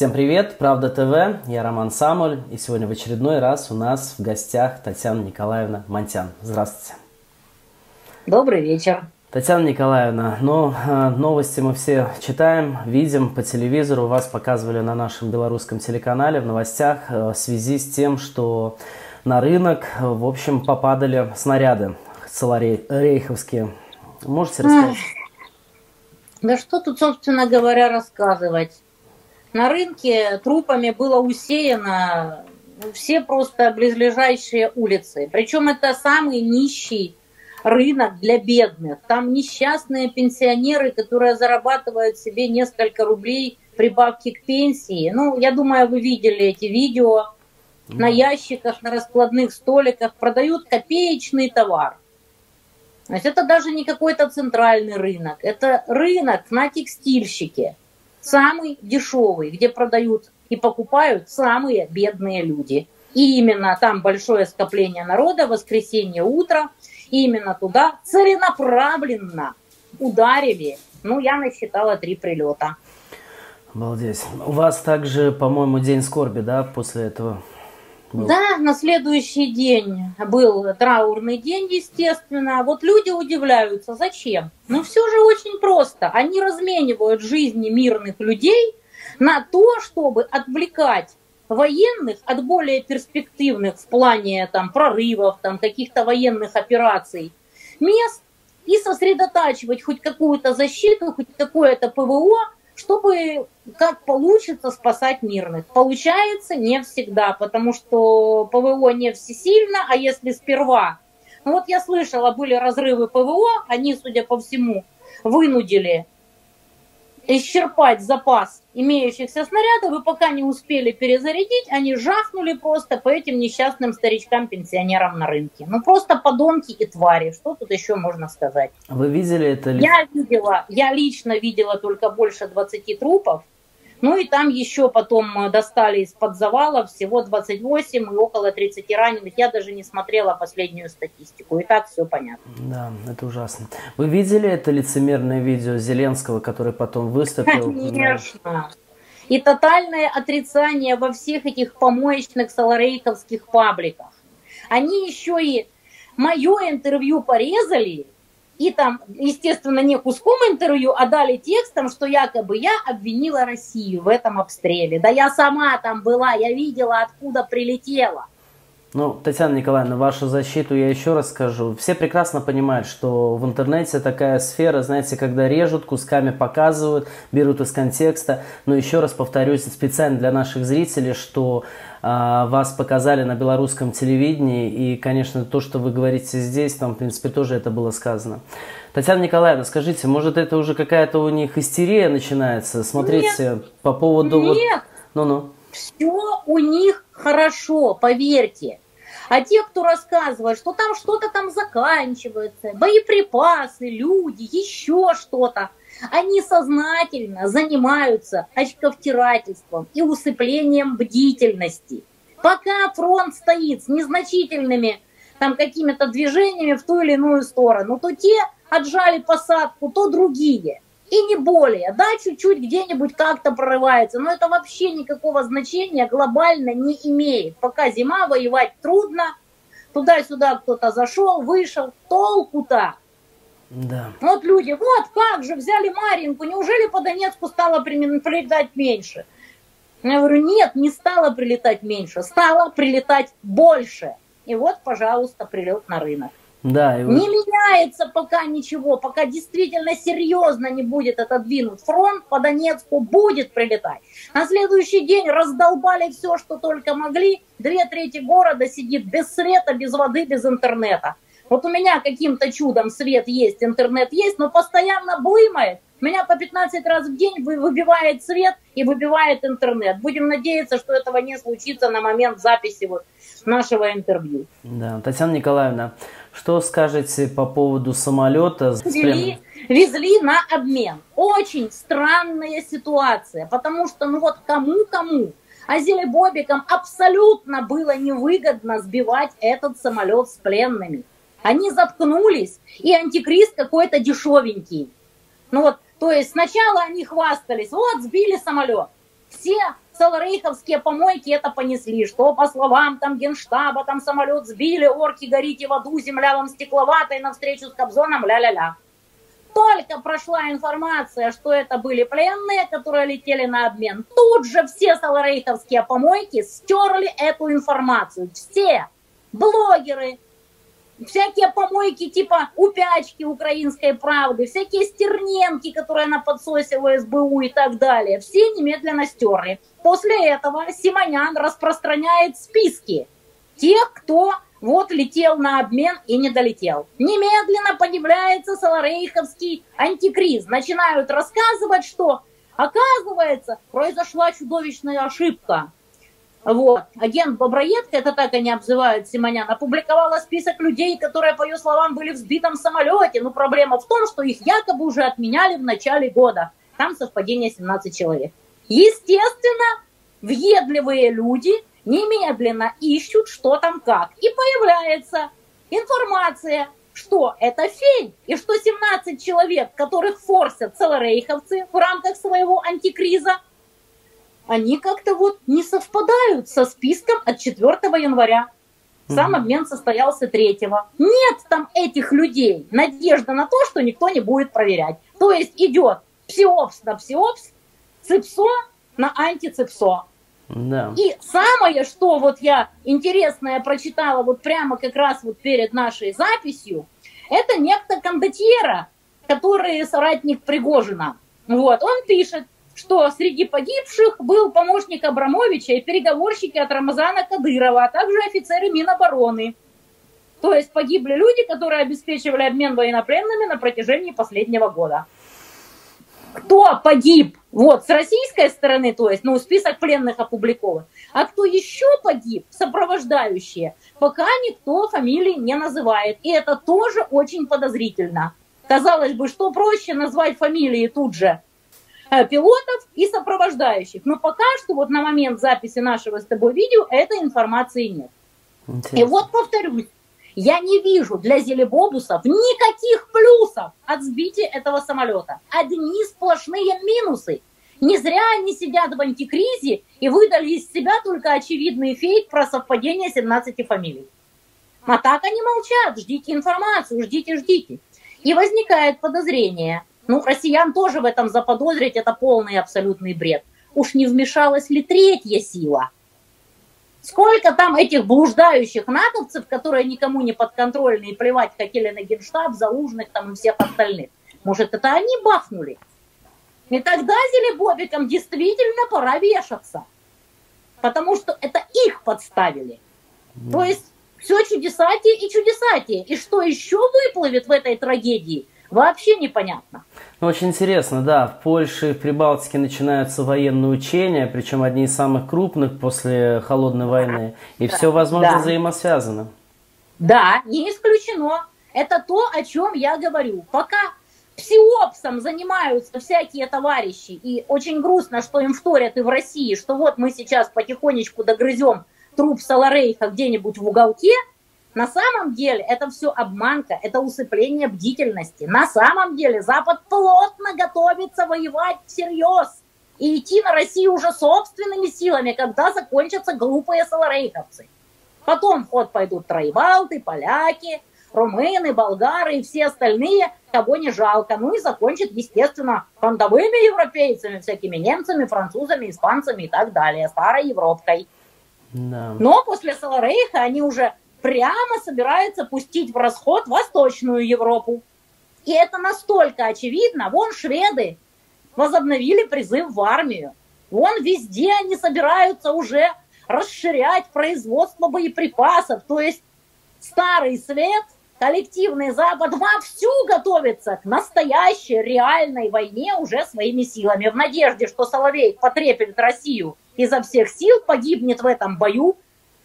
Всем привет, Правда ТВ, я Роман Самуль, и сегодня в очередной раз у нас в гостях Татьяна Николаевна Монтян. Здравствуйте. Добрый вечер. Татьяна Николаевна, ну, э, новости мы все читаем, видим по телевизору, вас показывали на нашем белорусском телеканале в новостях э, в связи с тем, что на рынок, э, в общем, попадали снаряды целорейховские. Можете рассказать? Да что тут, собственно говоря, рассказывать? На рынке трупами было усеяно все просто близлежащие улицы. Причем это самый нищий рынок для бедных. Там несчастные пенсионеры, которые зарабатывают себе несколько рублей прибавки к пенсии. Ну, я думаю, вы видели эти видео. На ящиках, на раскладных столиках продают копеечный товар. То есть это даже не какой-то центральный рынок. Это рынок на текстильщике самый дешевый, где продают и покупают самые бедные люди. И именно там большое скопление народа, воскресенье утро, именно туда целенаправленно ударили. Ну, я насчитала три прилета. Обалдеть. У вас также, по-моему, день скорби, да, после этого? Был. Да, на следующий день был траурный день, естественно. Вот люди удивляются, зачем? Ну, все же очень просто. Они разменивают жизни мирных людей на то, чтобы отвлекать военных от более перспективных в плане там, прорывов, там, каких-то военных операций мест и сосредотачивать хоть какую-то защиту, хоть какое-то ПВО чтобы как получится спасать мирных. Получается не всегда, потому что ПВО не всесильно, а если сперва... Ну вот я слышала, были разрывы ПВО, они, судя по всему, вынудили исчерпать запас имеющихся снарядов, и пока не успели перезарядить, они жахнули просто по этим несчастным старичкам-пенсионерам на рынке. Ну просто подонки и твари, что тут еще можно сказать? Вы видели это? Я видела, я лично видела только больше 20 трупов, ну и там еще потом э, достали из-под завала всего 28 и около 30 раненых. Я даже не смотрела последнюю статистику. И так все понятно. Да, это ужасно. Вы видели это лицемерное видео Зеленского, который потом выступил? Конечно. И тотальное отрицание во всех этих помоечных саларейковских пабликах. Они еще и мое интервью порезали и там, естественно, не куском интервью, а дали текстом, что якобы я обвинила Россию в этом обстреле. Да я сама там была, я видела, откуда прилетела. Ну, Татьяна Николаевна, вашу защиту я еще раз скажу. Все прекрасно понимают, что в интернете такая сфера, знаете, когда режут, кусками показывают, берут из контекста. Но еще раз повторюсь специально для наших зрителей, что вас показали на белорусском телевидении. И, конечно, то, что вы говорите здесь, там, в принципе, тоже это было сказано. Татьяна Николаевна, скажите, может, это уже какая-то у них истерия начинается? Смотрите, Нет. по поводу... Нет. Вот... Ну-ну. Все у них хорошо, поверьте. А те, кто рассказывает, что там что-то там заканчивается, боеприпасы, люди, еще что-то, они сознательно занимаются очковтирательством и усыплением бдительности. Пока фронт стоит с незначительными там какими-то движениями в ту или иную сторону, то те отжали посадку, то другие – и не более. Да, чуть-чуть где-нибудь как-то прорывается, но это вообще никакого значения глобально не имеет. Пока зима, воевать трудно, туда-сюда кто-то зашел, вышел, толку-то. Да. Вот люди, вот как же, взяли Маринку, неужели по Донецку стало прилетать меньше? Я говорю, нет, не стало прилетать меньше, стало прилетать больше. И вот, пожалуйста, прилет на рынок. Да, и вот... Не меняется пока ничего, пока действительно серьезно не будет отодвинут фронт, по Донецку будет прилетать. На следующий день раздолбали все, что только могли. Две трети города сидит без света, без воды, без интернета. Вот у меня каким-то чудом свет есть, интернет есть, но постоянно блымает. Меня по 15 раз в день выбивает свет и выбивает интернет. Будем надеяться, что этого не случится на момент записи вот нашего интервью. Да, Татьяна Николаевна, что скажете по поводу самолета? Везли, везли на обмен. Очень странная ситуация, потому что, ну вот кому-кому, а Зелебобикам абсолютно было невыгодно сбивать этот самолет с пленными. Они заткнулись, и антикрист какой-то дешевенький. Ну вот, то есть сначала они хвастались, вот сбили самолет. Все саларейховские помойки это понесли, что по словам там генштаба, там самолет сбили, орки горите в аду, земля вам стекловатая, навстречу с Кобзоном, ля-ля-ля. Только прошла информация, что это были пленные, которые летели на обмен, тут же все саларейховские помойки стерли эту информацию. Все блогеры, всякие помойки типа упячки украинской правды, всякие стерненки, которые на подсосе у СБУ и так далее, все немедленно стерли. После этого Симонян распространяет списки тех, кто вот летел на обмен и не долетел. Немедленно появляется Саларейховский антикриз. Начинают рассказывать, что оказывается произошла чудовищная ошибка. Вот. Агент Боброедко, это так они обзывают Симонян, опубликовала список людей, которые, по ее словам, были в сбитом самолете. Но проблема в том, что их якобы уже отменяли в начале года. Там совпадение 17 человек. Естественно, въедливые люди немедленно ищут, что там как. И появляется информация, что это фейк, и что 17 человек, которых форсят целорейховцы в рамках своего антикриза, они как-то вот не совпадают со списком от 4 января. Сам обмен состоялся 3 Нет там этих людей. Надежда на то, что никто не будет проверять. То есть идет псиопс на псиопс, ципсо на антиципсо. Да. И самое, что вот я интересное прочитала вот прямо как раз вот перед нашей записью, это некто Кондотьера, который соратник Пригожина. Вот, он пишет, что среди погибших был помощник Абрамовича и переговорщики от Рамазана Кадырова, а также офицеры Минобороны. То есть погибли люди, которые обеспечивали обмен военнопленными на протяжении последнего года. Кто погиб? Вот, с российской стороны, то есть, ну, список пленных опубликован. А кто еще погиб, сопровождающие, пока никто фамилии не называет. И это тоже очень подозрительно. Казалось бы, что проще назвать фамилии тут же пилотов и сопровождающих. Но пока что вот на момент записи нашего с тобой видео этой информации нет. Интересно. И вот повторюсь, я не вижу для зелебобусов никаких плюсов от сбития этого самолета. Одни сплошные минусы. Не зря они сидят в антикризе и выдали из себя только очевидный фейк про совпадение 17 фамилий. А так они молчат, ждите информацию, ждите, ждите. И возникает подозрение, ну, россиян тоже в этом заподозрить, это полный абсолютный бред. Уж не вмешалась ли третья сила? Сколько там этих блуждающих натовцев, которые никому не подконтрольны и плевать хотели на генштаб, заужных там и всех остальных? Может, это они бахнули? И тогда Зелебобикам действительно пора вешаться. Потому что это их подставили. То есть все чудесатие и чудесатие. И что еще выплывет в этой трагедии – Вообще непонятно. Ну, очень интересно, да. В Польше и в Прибалтике начинаются военные учения, причем одни из самых крупных после холодной войны. И да. все, возможно, да. взаимосвязано. Да, не исключено. Это то, о чем я говорю. Пока псиопсом занимаются всякие товарищи, и очень грустно, что им вторят и в России, что вот мы сейчас потихонечку догрызем труп Саларейха где-нибудь в уголке – на самом деле это все обманка, это усыпление бдительности. На самом деле Запад плотно готовится воевать всерьез и идти на Россию уже собственными силами, когда закончатся глупые саларейховцы. Потом в ход пойдут троебалты, поляки, румыны, болгары и все остальные, кого не жалко. Ну и закончат, естественно, фронтовыми европейцами, всякими немцами, французами, испанцами и так далее, старой Европкой. Да. Но после Саларейха они уже прямо собирается пустить в расход Восточную Европу. И это настолько очевидно. Вон шведы возобновили призыв в армию. Вон везде они собираются уже расширять производство боеприпасов. То есть старый свет, коллективный Запад вовсю готовится к настоящей реальной войне уже своими силами. В надежде, что Соловей потрепет Россию изо всех сил, погибнет в этом бою,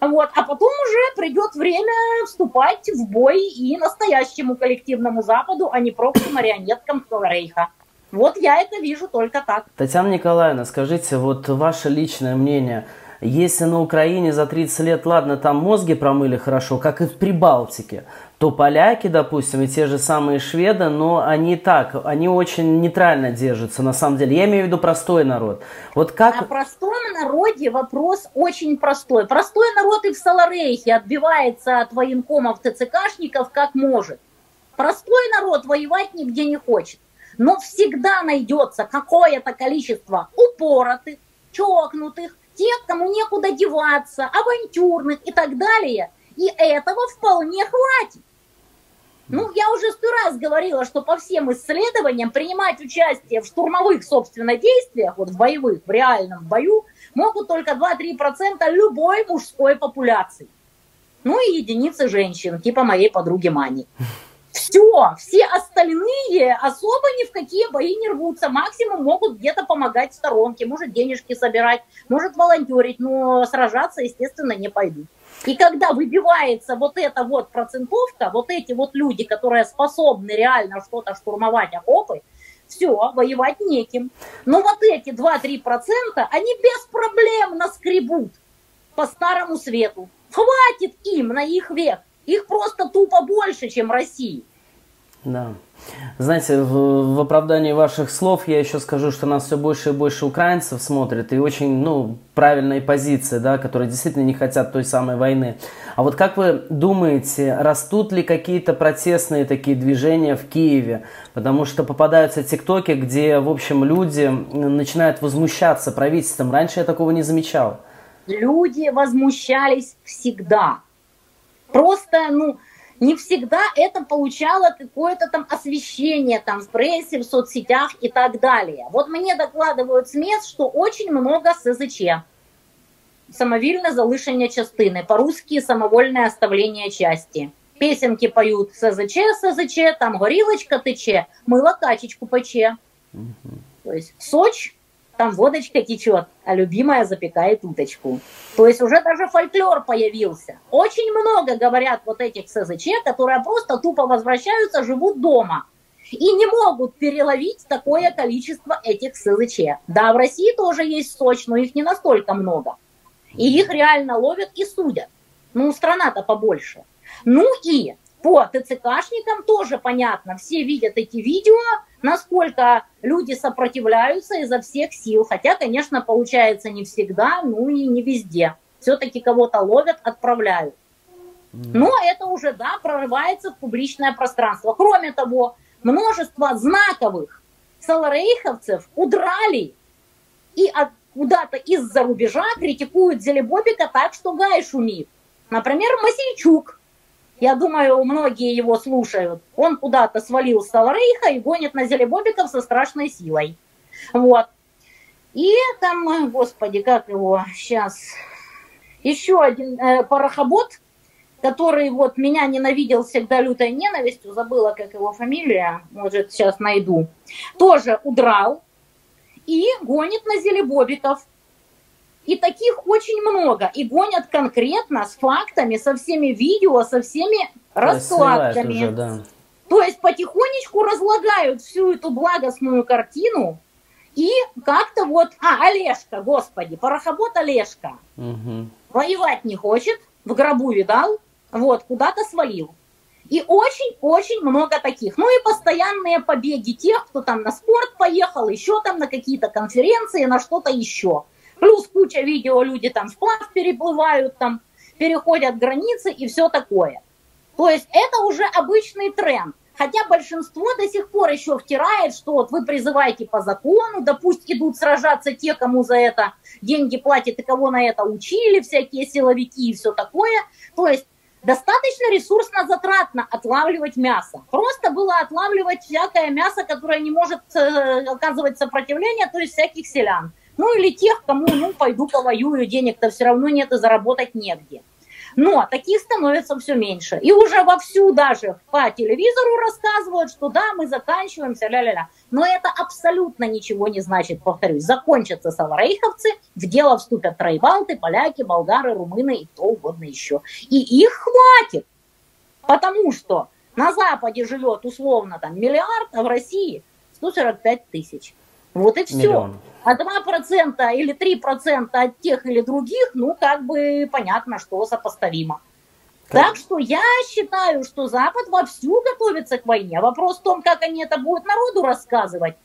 вот. А потом уже придет время вступать в бой и настоящему коллективному Западу, а не прокси-марионеткам Рейха. Вот я это вижу только так. Татьяна Николаевна, скажите, вот ваше личное мнение, Если на Украине за 30 лет, ладно, там мозги промыли хорошо, как и в Прибалтике, то поляки, допустим, и те же самые шведы, но они так, они очень нейтрально держатся на самом деле. Я имею в виду простой народ. Вот как... О простом народе вопрос очень простой. Простой народ и в Саларейхе отбивается от военкомов ТЦКшников как может. Простой народ воевать нигде не хочет. Но всегда найдется какое-то количество упоротых, чокнутых, тех, кому некуда деваться, авантюрных и так далее. И этого вполне хватит. Ну, я уже сто раз говорила, что по всем исследованиям принимать участие в штурмовых, собственно, действиях, вот в боевых, в реальном бою, могут только 2-3% любой мужской популяции. Ну и единицы женщин, типа моей подруги Мани. Все, все остальные особо ни в какие бои не рвутся. Максимум могут где-то помогать сторонке, может денежки собирать, может волонтерить, но сражаться, естественно, не пойдут. И когда выбивается вот эта вот процентовка, вот эти вот люди, которые способны реально что-то штурмовать окопы, все, воевать неким. Но вот эти 2-3%, они без проблем наскребут по старому свету. Хватит им на их век. Их просто тупо больше, чем России. Да. Знаете, в, в оправдании ваших слов я еще скажу, что нас все больше и больше украинцев смотрят, и очень, ну, правильные позиции, да, которые действительно не хотят той самой войны. А вот как вы думаете, растут ли какие-то протестные такие движения в Киеве? Потому что попадаются тиктоки, где, в общем, люди начинают возмущаться правительством. Раньше я такого не замечал. Люди возмущались всегда. Просто, ну, не всегда это получало какое-то там освещение там в прессе, в соцсетях и так далее. Вот мне докладывают с мест, что очень много СЗЧ. Самовільне залишення частини, по-русски самовольное оставление части. Песенки поют СЗЧ, СЗЧ, там горілочка тече, мыло качечку пече. Угу. То есть Соч там водочка течет, а любимая запекает уточку. То есть уже даже фольклор появился. Очень много говорят вот этих СЗЧ, которые просто тупо возвращаются, живут дома. И не могут переловить такое количество этих СЗЧ. Да, в России тоже есть Соч, но их не настолько много. И их реально ловят и судят. Ну, страна-то побольше. Ну и по ТЦКшникам тоже понятно. Все видят эти видео, насколько люди сопротивляются изо всех сил. Хотя, конечно, получается не всегда, ну и не везде. Все-таки кого-то ловят, отправляют. Но это уже, да, прорывается в публичное пространство. Кроме того, множество знаковых саларейховцев удрали и куда-то из-за рубежа критикуют Зелебобика так, что гай шумит. Например, Масейчук – я думаю, многие его слушают. Он куда-то свалил с Саларейха и гонит на Зелебобиков со страшной силой. Вот. И там, господи, как его сейчас... Еще один э, парохобот, который вот меня ненавидел всегда лютой ненавистью, забыла, как его фамилия, может, сейчас найду, тоже удрал и гонит на Зелебобиков. И таких очень много. И гонят конкретно с фактами, со всеми видео, со всеми раскладками. Уже, да. То есть потихонечку разлагают всю эту благостную картину. И как-то вот... А, Олежка, господи, порохобот Олежка. Угу. Воевать не хочет, в гробу видал, вот, куда-то свалил. И очень-очень много таких. Ну и постоянные побеги тех, кто там на спорт поехал, еще там на какие-то конференции, на что-то еще. Плюс куча видео, люди там сплав переплывают, там переходят границы и все такое. То есть это уже обычный тренд. Хотя большинство до сих пор еще втирает, что вот вы призываете по закону, да пусть идут сражаться те, кому за это деньги платят и кого на это учили, всякие силовики и все такое. То есть достаточно ресурсно затратно отлавливать мясо. Просто было отлавливать всякое мясо, которое не может э, оказывать сопротивление, то есть всяких селян. Ну или тех, кому, ну, пойду повоюю, денег-то все равно нет и заработать негде. Но таких становится все меньше. И уже вовсю даже по телевизору рассказывают, что да, мы заканчиваемся, ля-ля-ля. Но это абсолютно ничего не значит, повторюсь. Закончатся саларейховцы, в дело вступят троебалты, поляки, болгары, румыны и кто угодно еще. И их хватит. Потому что на Западе живет условно там миллиард, а в России 145 тысяч. Вот и все. Миллион. А 2% или 3% от тех или других, ну, как бы понятно, что сопоставимо. Так что я считаю, что Запад вовсю готовится к войне. Вопрос в том, как они это будут народу рассказывать,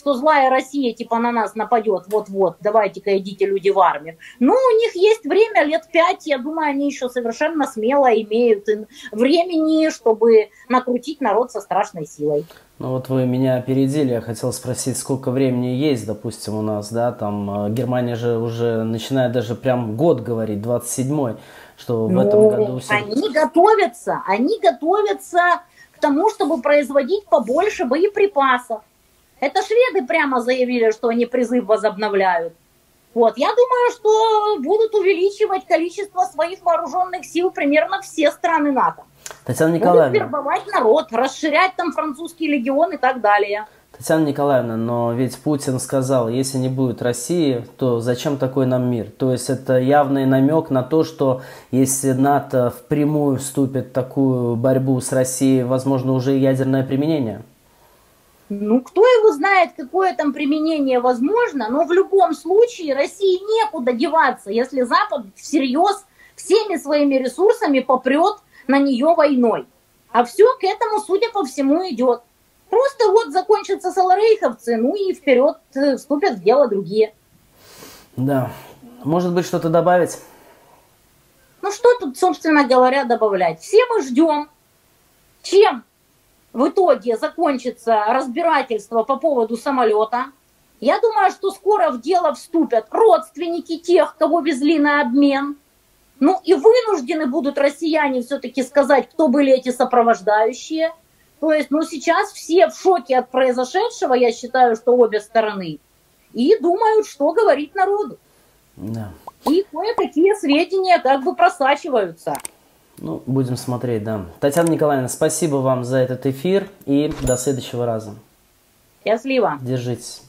что злая Россия типа на нас нападет, вот-вот, давайте-ка идите люди в армию. Ну, у них есть время, лет пять, я думаю, они еще совершенно смело имеют времени, чтобы накрутить народ со страшной силой. Ну вот вы меня опередили, я хотел спросить, сколько времени есть, допустим, у нас, да, там э, Германия же уже начинает даже прям год говорить, 27-й что в ну, этом году... Все... Они готовятся, они готовятся к тому, чтобы производить побольше боеприпасов. Это шведы прямо заявили, что они призыв возобновляют. Вот, я думаю, что будут увеличивать количество своих вооруженных сил примерно все страны НАТО. Татьяна Николаевна. Будут вербовать народ, расширять там французский легион и так далее. Татьяна Николаевна, но ведь Путин сказал, если не будет России, то зачем такой нам мир? То есть это явный намек на то, что если НАТО впрямую вступит в такую борьбу с Россией, возможно, уже ядерное применение? Ну, кто его знает, какое там применение возможно, но в любом случае России некуда деваться, если Запад всерьез всеми своими ресурсами попрет на нее войной. А все к этому, судя по всему, идет. Просто вот закончатся саларейховцы, ну и вперед э, вступят в дело другие. Да. Может быть, что-то добавить? Ну что тут, собственно говоря, добавлять? Все мы ждем, чем в итоге закончится разбирательство по поводу самолета. Я думаю, что скоро в дело вступят родственники тех, кого везли на обмен. Ну и вынуждены будут россияне все-таки сказать, кто были эти сопровождающие – то есть, ну, сейчас все в шоке от произошедшего, я считаю, что обе стороны, и думают, что говорить народу. Да. И кое-какие сведения как бы просачиваются. Ну, будем смотреть, да. Татьяна Николаевна, спасибо вам за этот эфир и до следующего раза. Счастливо. Держитесь.